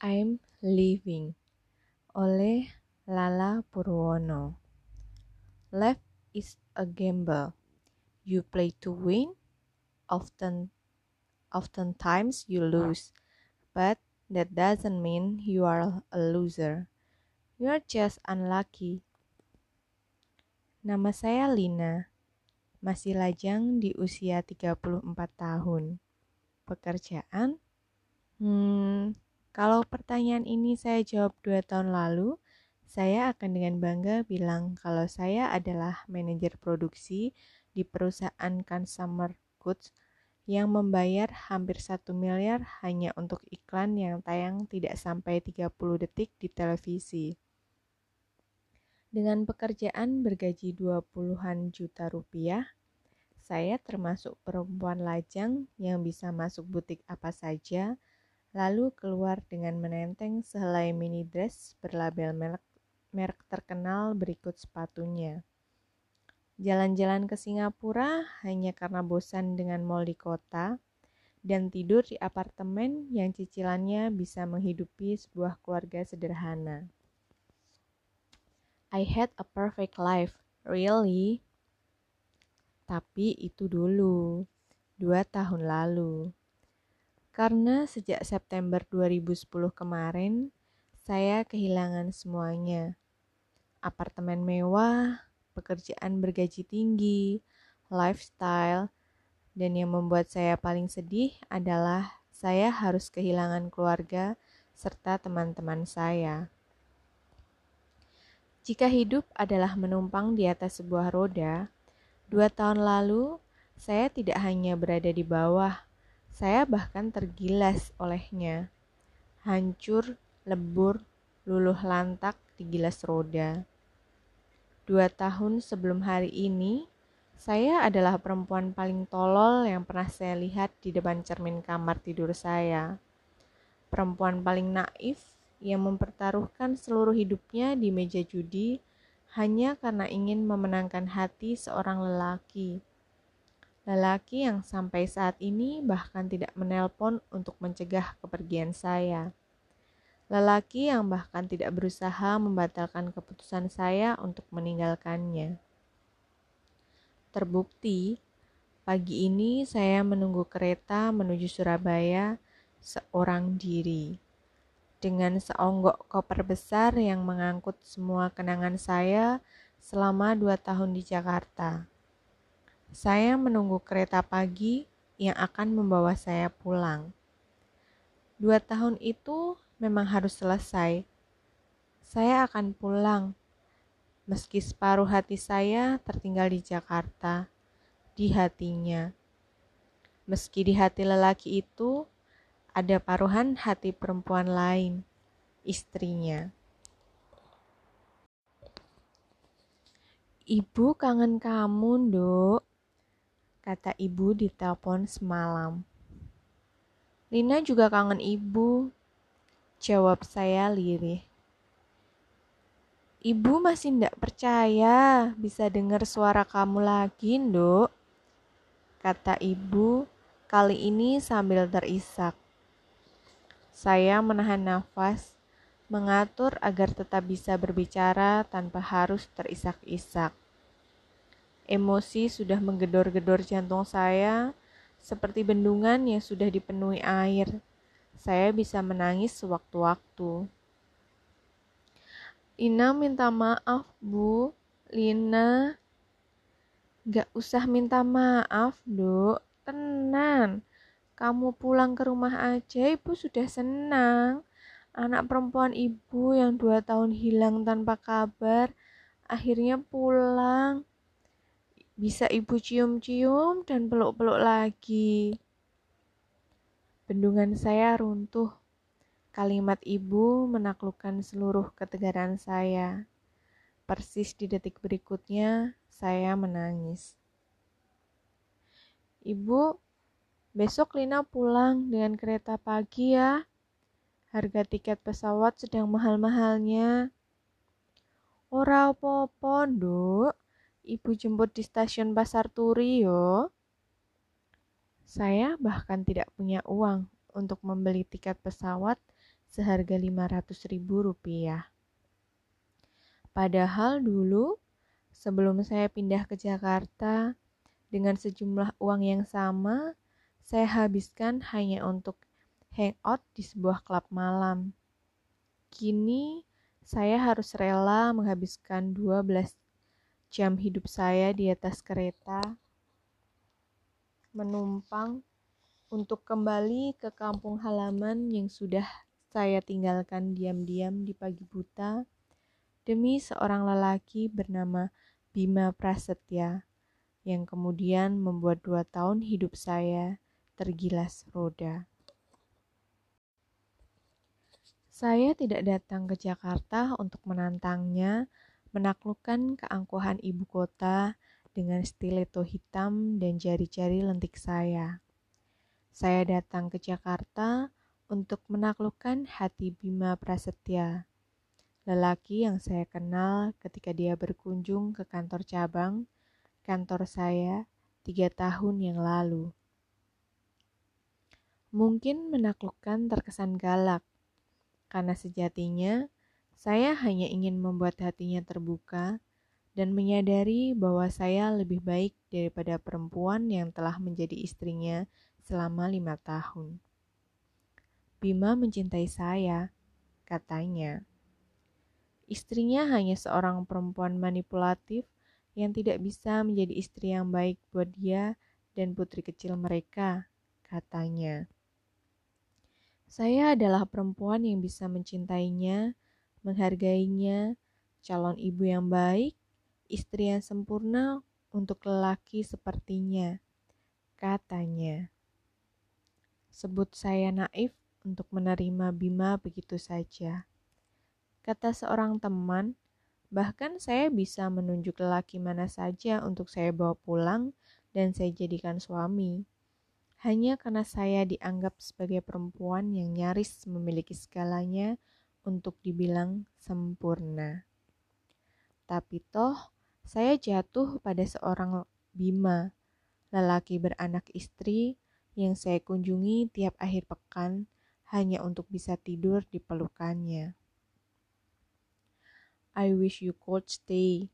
I'm Leaving oleh Lala Purwono. Life is a gamble. You play to win. Often, oftentimes you lose, but that doesn't mean you are a loser. You are just unlucky. Nama saya Lina, masih lajang di usia 34 tahun. Pekerjaan? Hmm, kalau pertanyaan ini saya jawab dua tahun lalu, saya akan dengan bangga bilang kalau saya adalah manajer produksi di perusahaan consumer goods yang membayar hampir satu miliar hanya untuk iklan yang tayang tidak sampai 30 detik di televisi. Dengan pekerjaan bergaji 20-an juta rupiah, saya termasuk perempuan lajang yang bisa masuk butik apa saja, lalu keluar dengan menenteng sehelai mini dress berlabel merek merek terkenal berikut sepatunya. Jalan-jalan ke Singapura hanya karena bosan dengan mall di kota dan tidur di apartemen yang cicilannya bisa menghidupi sebuah keluarga sederhana. I had a perfect life, really. Tapi itu dulu, dua tahun lalu. Karena sejak September 2010 kemarin, saya kehilangan semuanya apartemen mewah, pekerjaan bergaji tinggi, lifestyle, dan yang membuat saya paling sedih adalah saya harus kehilangan keluarga serta teman-teman saya. Jika hidup adalah menumpang di atas sebuah roda, dua tahun lalu saya tidak hanya berada di bawah, saya bahkan tergilas olehnya. Hancur, lebur, luluh lantak di gilas roda. Dua tahun sebelum hari ini, saya adalah perempuan paling tolol yang pernah saya lihat di depan cermin kamar tidur saya. Perempuan paling naif yang mempertaruhkan seluruh hidupnya di meja judi hanya karena ingin memenangkan hati seorang lelaki. Lelaki yang sampai saat ini bahkan tidak menelpon untuk mencegah kepergian saya. Lelaki yang bahkan tidak berusaha membatalkan keputusan saya untuk meninggalkannya. Terbukti, pagi ini saya menunggu kereta menuju Surabaya seorang diri. Dengan seonggok koper besar yang mengangkut semua kenangan saya selama dua tahun di Jakarta. Saya menunggu kereta pagi yang akan membawa saya pulang. Dua tahun itu memang harus selesai. Saya akan pulang, meski separuh hati saya tertinggal di Jakarta, di hatinya. Meski di hati lelaki itu ada paruhan hati perempuan lain, istrinya. Ibu kangen kamu, Dok, kata ibu di telepon semalam. Lina juga kangen ibu, Jawab saya lirih. Ibu masih tidak percaya bisa dengar suara kamu lagi, Nduk. Kata ibu kali ini sambil terisak. Saya menahan nafas, mengatur agar tetap bisa berbicara tanpa harus terisak-isak. Emosi sudah menggedor-gedor jantung saya, seperti bendungan yang sudah dipenuhi air saya bisa menangis sewaktu-waktu. Lina minta maaf, Bu. Lina. Gak usah minta maaf, Dok. Tenang. Kamu pulang ke rumah aja, Ibu sudah senang. Anak perempuan Ibu yang dua tahun hilang tanpa kabar, akhirnya pulang. Bisa Ibu cium-cium dan peluk-peluk lagi. Bendungan saya runtuh. Kalimat ibu menaklukkan seluruh ketegaran saya. Persis di detik berikutnya, saya menangis. Ibu, besok Lina pulang dengan kereta pagi ya. Harga tiket pesawat sedang mahal-mahalnya. Ora apa-apa. Ibu jemput di stasiun Pasar Turi yo. Saya bahkan tidak punya uang untuk membeli tiket pesawat seharga 500 ribu rupiah. Padahal dulu, sebelum saya pindah ke Jakarta, dengan sejumlah uang yang sama, saya habiskan hanya untuk hangout di sebuah klub malam. Kini, saya harus rela menghabiskan 12 jam hidup saya di atas kereta, menumpang untuk kembali ke kampung halaman yang sudah saya tinggalkan diam-diam di pagi buta demi seorang lelaki bernama Bima Prasetya yang kemudian membuat dua tahun hidup saya tergilas roda. Saya tidak datang ke Jakarta untuk menantangnya menaklukkan keangkuhan ibu kota dengan stiletto hitam dan jari-jari lentik saya. Saya datang ke Jakarta untuk menaklukkan hati Bima Prasetya lelaki yang saya kenal ketika dia berkunjung ke kantor cabang, kantor saya tiga tahun yang lalu. Mungkin menaklukkan terkesan galak, karena sejatinya saya hanya ingin membuat hatinya terbuka dan menyadari bahwa saya lebih baik daripada perempuan yang telah menjadi istrinya selama lima tahun. Bima mencintai saya, katanya. Istrinya hanya seorang perempuan manipulatif yang tidak bisa menjadi istri yang baik buat dia dan putri kecil mereka, katanya. Saya adalah perempuan yang bisa mencintainya, menghargainya, calon ibu yang baik, istri yang sempurna untuk lelaki sepertinya, katanya. Sebut saya naif untuk menerima Bima begitu saja. Kata seorang teman, bahkan saya bisa menunjuk lelaki mana saja untuk saya bawa pulang dan saya jadikan suami. Hanya karena saya dianggap sebagai perempuan yang nyaris memiliki segalanya untuk dibilang sempurna. Tapi toh, saya jatuh pada seorang Bima, lelaki beranak istri yang saya kunjungi tiap akhir pekan hanya untuk bisa tidur di pelukannya. I wish you could stay,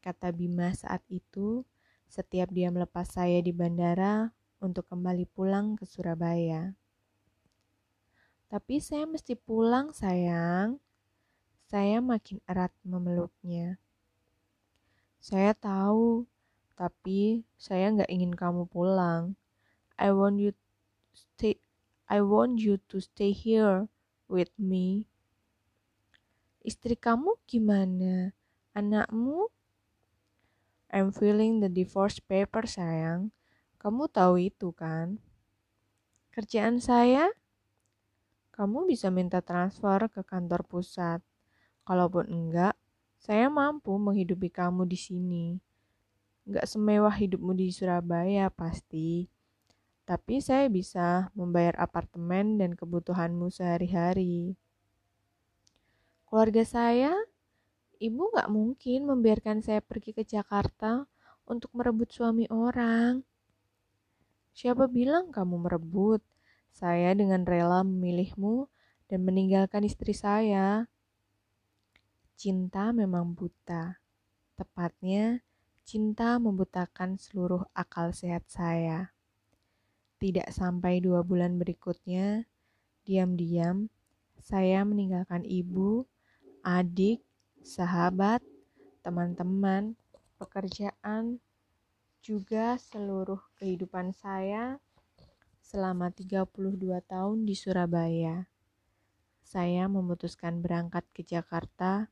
kata Bima saat itu setiap dia melepas saya di bandara untuk kembali pulang ke Surabaya. Tapi saya mesti pulang, sayang. Saya makin erat memeluknya. Saya tahu, tapi saya nggak ingin kamu pulang. I want you stay. I want you to stay here with me. Istri kamu gimana? Anakmu? I'm feeling the divorce paper, sayang. Kamu tahu itu kan? Kerjaan saya? Kamu bisa minta transfer ke kantor pusat. Kalaupun enggak, saya mampu menghidupi kamu di sini. Enggak semewah hidupmu di Surabaya pasti. Tapi saya bisa membayar apartemen dan kebutuhanmu sehari-hari. Keluarga saya, ibu gak mungkin membiarkan saya pergi ke Jakarta untuk merebut suami orang. Siapa bilang kamu merebut? Saya dengan rela memilihmu dan meninggalkan istri saya. Cinta memang buta. Tepatnya, cinta membutakan seluruh akal sehat saya. Tidak sampai dua bulan berikutnya, diam-diam saya meninggalkan ibu adik, sahabat, teman-teman, pekerjaan, juga seluruh kehidupan saya selama 32 tahun di Surabaya. Saya memutuskan berangkat ke Jakarta,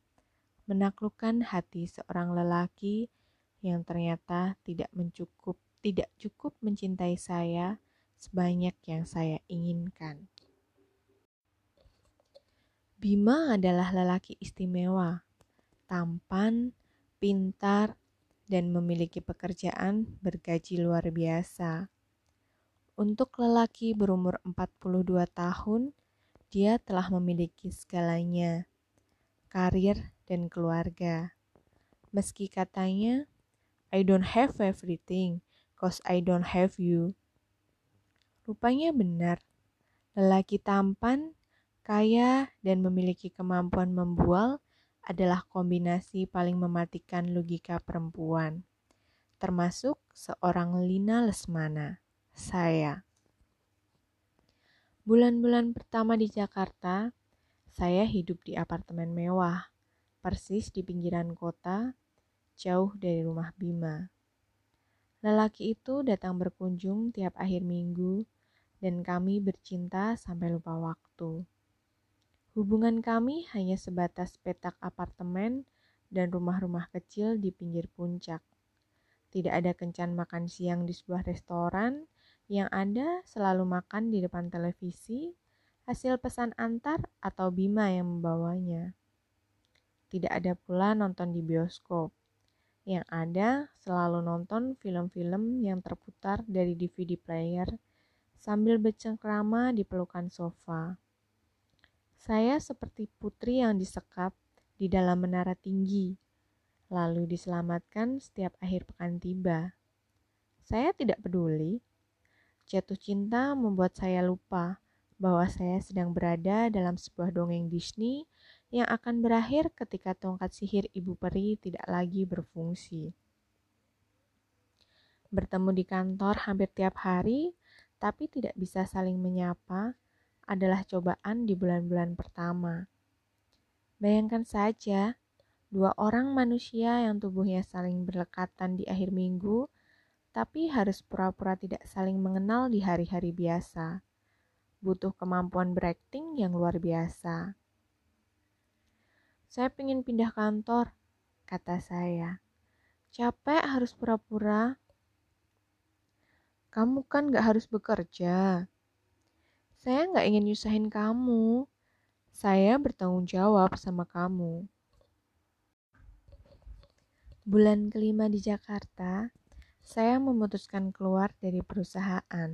menaklukkan hati seorang lelaki yang ternyata tidak mencukup, tidak cukup mencintai saya sebanyak yang saya inginkan. Bima adalah lelaki istimewa, tampan, pintar, dan memiliki pekerjaan bergaji luar biasa. Untuk lelaki berumur 42 tahun, dia telah memiliki segalanya, karir dan keluarga. Meski katanya, I don't have everything, cause I don't have you. Rupanya benar, lelaki tampan, kaya, dan memiliki kemampuan membual adalah kombinasi paling mematikan logika perempuan, termasuk seorang Lina Lesmana, saya. Bulan-bulan pertama di Jakarta, saya hidup di apartemen mewah, persis di pinggiran kota, jauh dari rumah Bima. Lelaki itu datang berkunjung tiap akhir minggu, dan kami bercinta sampai lupa waktu. Hubungan kami hanya sebatas petak apartemen dan rumah-rumah kecil di pinggir puncak. Tidak ada kencan makan siang di sebuah restoran, yang ada selalu makan di depan televisi, hasil pesan antar atau Bima yang membawanya. Tidak ada pula nonton di bioskop. Yang ada selalu nonton film-film yang terputar dari DVD player sambil bercengkrama di pelukan sofa. Saya seperti putri yang disekap di dalam menara tinggi, lalu diselamatkan setiap akhir pekan tiba. Saya tidak peduli Jatuh cinta membuat saya lupa bahwa saya sedang berada dalam sebuah dongeng Disney yang akan berakhir ketika tongkat sihir ibu peri tidak lagi berfungsi. Bertemu di kantor hampir tiap hari, tapi tidak bisa saling menyapa, adalah cobaan di bulan-bulan pertama. Bayangkan saja, dua orang manusia yang tubuhnya saling berdekatan di akhir minggu tapi harus pura-pura tidak saling mengenal di hari-hari biasa. Butuh kemampuan berakting yang luar biasa. Saya ingin pindah kantor, kata saya. Capek harus pura-pura. Kamu kan gak harus bekerja. Saya gak ingin nyusahin kamu. Saya bertanggung jawab sama kamu. Bulan kelima di Jakarta, saya memutuskan keluar dari perusahaan.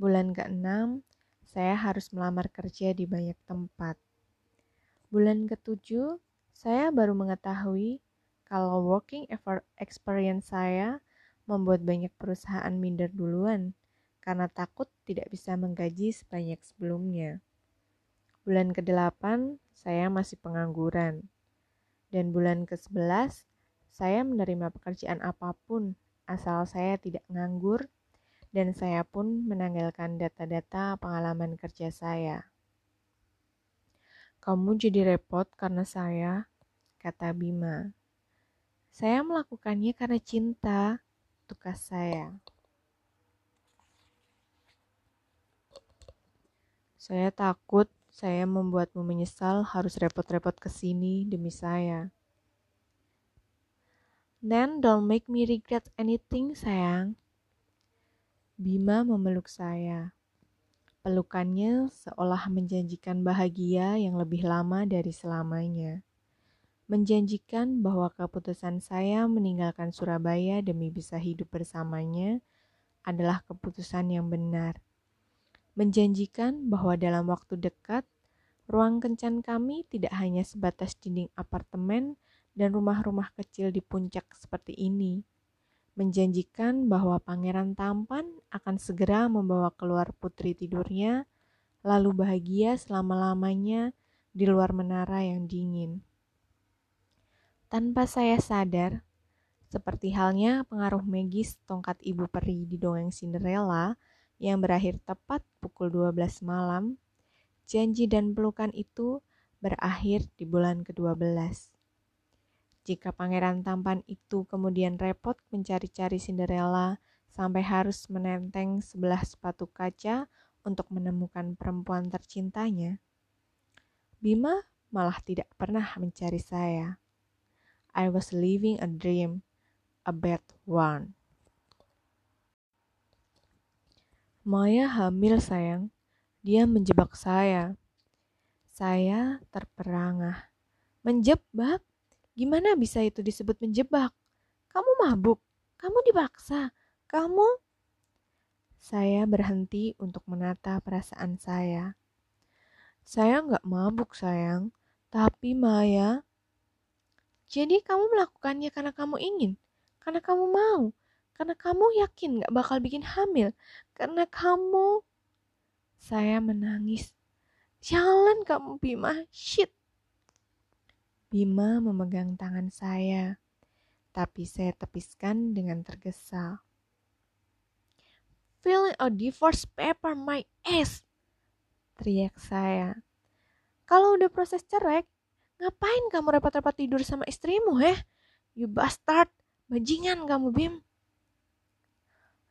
Bulan ke-6, saya harus melamar kerja di banyak tempat. Bulan ke-7, saya baru mengetahui kalau working experience saya membuat banyak perusahaan minder duluan karena takut tidak bisa menggaji sebanyak sebelumnya. Bulan ke-8, saya masih pengangguran. Dan bulan ke-11, saya menerima pekerjaan apa pun asal saya tidak nganggur dan saya pun menanggalkan data-data pengalaman kerja saya. Kamu jadi repot karena saya, kata Bima. Saya melakukannya karena cinta, tukas saya. Saya takut saya membuatmu menyesal harus repot-repot ke sini demi saya. Then don't make me regret anything, sayang. Bima memeluk saya. Pelukannya seolah menjanjikan bahagia yang lebih lama dari selamanya. Menjanjikan bahwa keputusan saya meninggalkan Surabaya demi bisa hidup bersamanya adalah keputusan yang benar. Menjanjikan bahwa dalam waktu dekat, ruang kencan kami tidak hanya sebatas dinding apartemen, dan rumah-rumah kecil di puncak seperti ini, menjanjikan bahwa Pangeran Tampan akan segera membawa keluar putri tidurnya, lalu bahagia selama-lamanya di luar menara yang dingin. Tanpa saya sadar, seperti halnya pengaruh magis tongkat ibu peri di dongeng Cinderella yang berakhir tepat pukul 12 malam, janji dan pelukan itu berakhir di bulan ke-12. Jika pangeran tampan itu kemudian repot mencari-cari Cinderella sampai harus menenteng sebelah sepatu kaca untuk menemukan perempuan tercintanya, Bima malah tidak pernah mencari saya. I was living a dream, a bad one. Maya hamil sayang, dia menjebak saya. Saya terperangah. Menjebak? Gimana bisa itu disebut menjebak? Kamu mabuk, kamu dipaksa, kamu... Saya berhenti untuk menata perasaan saya. Saya nggak mabuk sayang, tapi Maya... Jadi kamu melakukannya karena kamu ingin, karena kamu mau, karena kamu yakin gak bakal bikin hamil, karena kamu... Saya menangis. Jalan kamu Bima, shit. Bima memegang tangan saya, tapi saya tepiskan dengan tergesa. Filling a divorce paper my ass, teriak saya. Kalau udah proses cerai, ngapain kamu repot-repot tidur sama istrimu, heh? You bastard, bajingan kamu, Bim.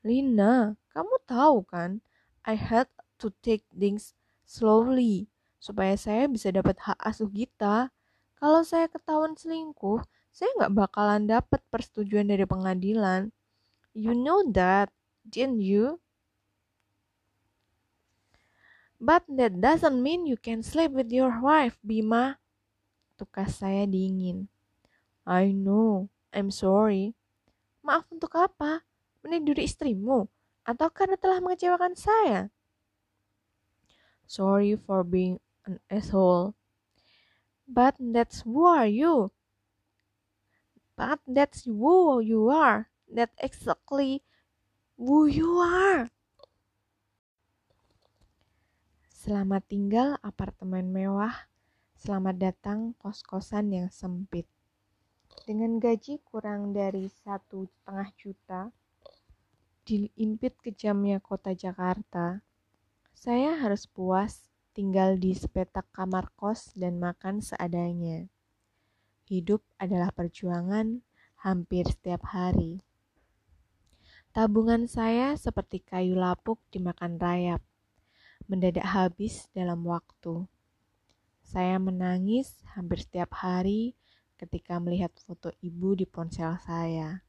Lina, kamu tahu kan, I had to take things slowly supaya saya bisa dapat hak asuh Gita. Kalau saya ketahuan selingkuh, saya nggak bakalan dapat persetujuan dari pengadilan. You know that, didn't you? But that doesn't mean you can sleep with your wife, Bima. Tukas saya dingin. I know, I'm sorry. Maaf untuk apa? Meniduri istrimu? Atau karena telah mengecewakan saya? Sorry for being an asshole. But that's who are you. But that's who you are. That exactly who you are. Selamat tinggal apartemen mewah. Selamat datang kos-kosan yang sempit. Dengan gaji kurang dari satu setengah juta, diimpit kejamnya kota Jakarta, saya harus puas tinggal di sepetak kamar kos dan makan seadanya. Hidup adalah perjuangan hampir setiap hari. Tabungan saya seperti kayu lapuk dimakan rayap, mendadak habis dalam waktu. Saya menangis hampir setiap hari ketika melihat foto ibu di ponsel saya.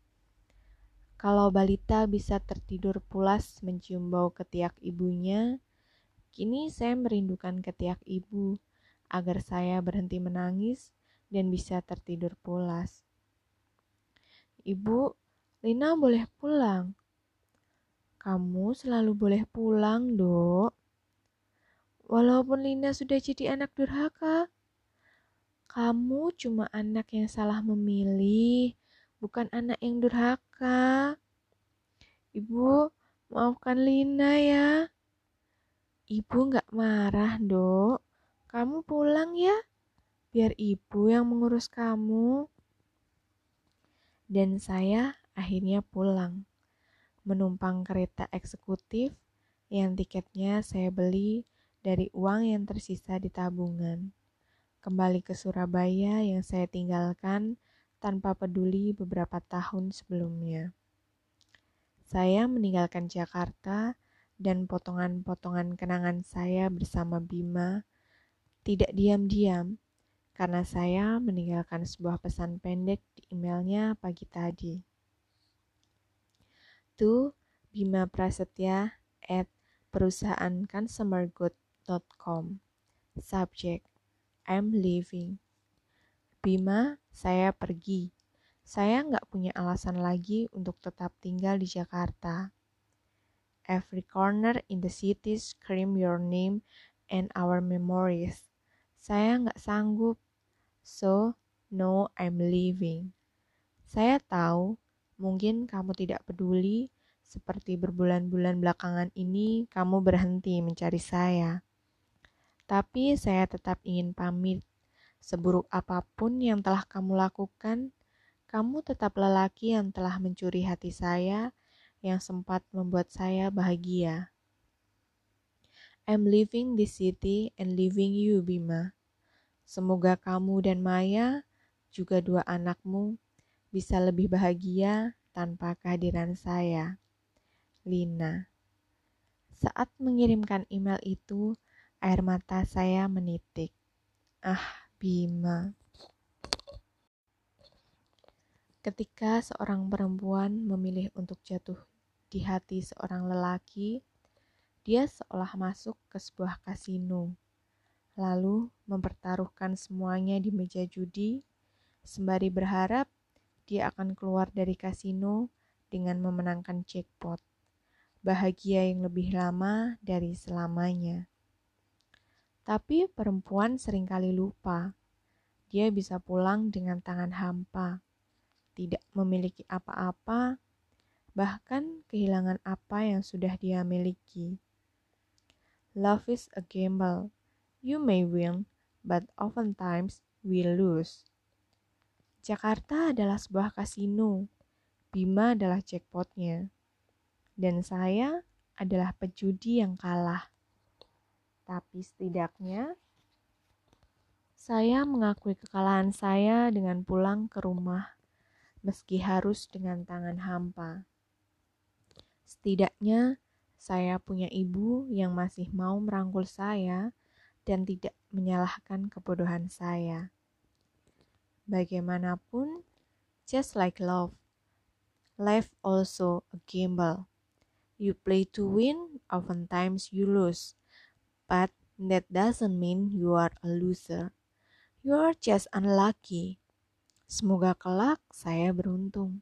Kalau balita bisa tertidur pulas mencium bau ketiak ibunya, Kini saya merindukan ketiak ibu agar saya berhenti menangis dan bisa tertidur pulas. Ibu, Lina boleh pulang. Kamu selalu boleh pulang, Dok. Walaupun Lina sudah jadi anak durhaka, kamu cuma anak yang salah memilih, bukan anak yang durhaka. Ibu, maafkan Lina ya. Ibu nggak marah, dok. Kamu pulang ya, biar ibu yang mengurus kamu. Dan saya akhirnya pulang, menumpang kereta eksekutif yang tiketnya saya beli dari uang yang tersisa di tabungan. Kembali ke Surabaya yang saya tinggalkan tanpa peduli beberapa tahun sebelumnya. Saya meninggalkan Jakarta dan potongan-potongan kenangan saya bersama Bima tidak diam-diam karena saya meninggalkan sebuah pesan pendek di emailnya pagi tadi. To Bima Prasetya at perusahaanconsumergood.com Subject I'm leaving. Bima, saya pergi. Saya nggak punya alasan lagi untuk tetap tinggal di Jakarta. Every corner in the city scream your name and our memories. Saya nggak sanggup, so no I'm leaving. Saya tahu mungkin kamu tidak peduli seperti berbulan-bulan belakangan ini kamu berhenti mencari saya. Tapi saya tetap ingin pamit. Seburuk apa pun yang telah kamu lakukan, kamu tetap lelaki yang telah mencuri hati saya yang sempat membuat saya bahagia. I'm leaving this city and leaving you, Bima. Semoga kamu dan Maya, juga dua anakmu, bisa lebih bahagia tanpa kehadiran saya. Lina. Saat mengirimkan email itu, air mata saya menitik. Ah, Bima. Ketika seorang perempuan memilih untuk jatuh di hati seorang lelaki, dia seolah masuk ke sebuah kasino, lalu mempertaruhkan semuanya di meja judi, sembari berharap dia akan keluar dari kasino dengan memenangkan jackpot, bahagia yang lebih lama dari selamanya. Tapi perempuan sering kali lupa, dia bisa pulang dengan tangan hampa, tidak memiliki apa-apa bahkan kehilangan apa yang sudah dia miliki. Love is a gamble, You may win, but oftentimes we lose. Jakarta adalah sebuah kasino. Bima adalah jackpotnya. Dan saya adalah pejudi yang kalah. Tapi setidaknya saya mengakui kekalahan saya dengan pulang ke rumah meski harus dengan tangan hampa. Setidaknya saya punya ibu yang masih mau merangkul saya dan tidak menyalahkan kebodohan saya. Bagaimanapun, just like love, life also a gamble. You play to win, oftentimes you lose, but that doesn't mean you are a loser. You are just unlucky. Semoga kelak saya beruntung.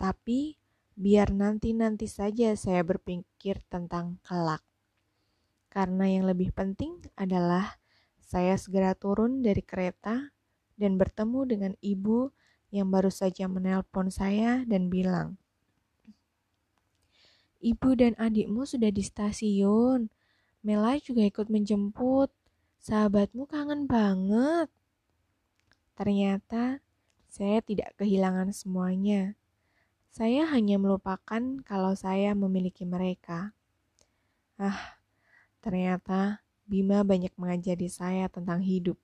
Tapi biar nanti-nanti saja saya berpikir tentang kelak. Karena yang lebih penting adalah saya segera turun dari kereta dan bertemu dengan ibu yang baru saja menelpon saya dan bilang, Ibu dan adikmu sudah di stasiun. Melai juga ikut menjemput. Sahabatmu kangen banget. Ternyata saya tidak kehilangan semuanya. Saya hanya melupakan kalau saya memiliki mereka. Ah, ternyata Bima banyak mengajari saya tentang hidup.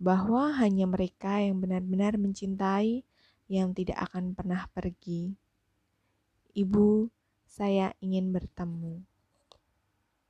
Bahwa hanya mereka yang benar-benar mencintai yang tidak akan pernah pergi. Ibu, saya ingin bertemu.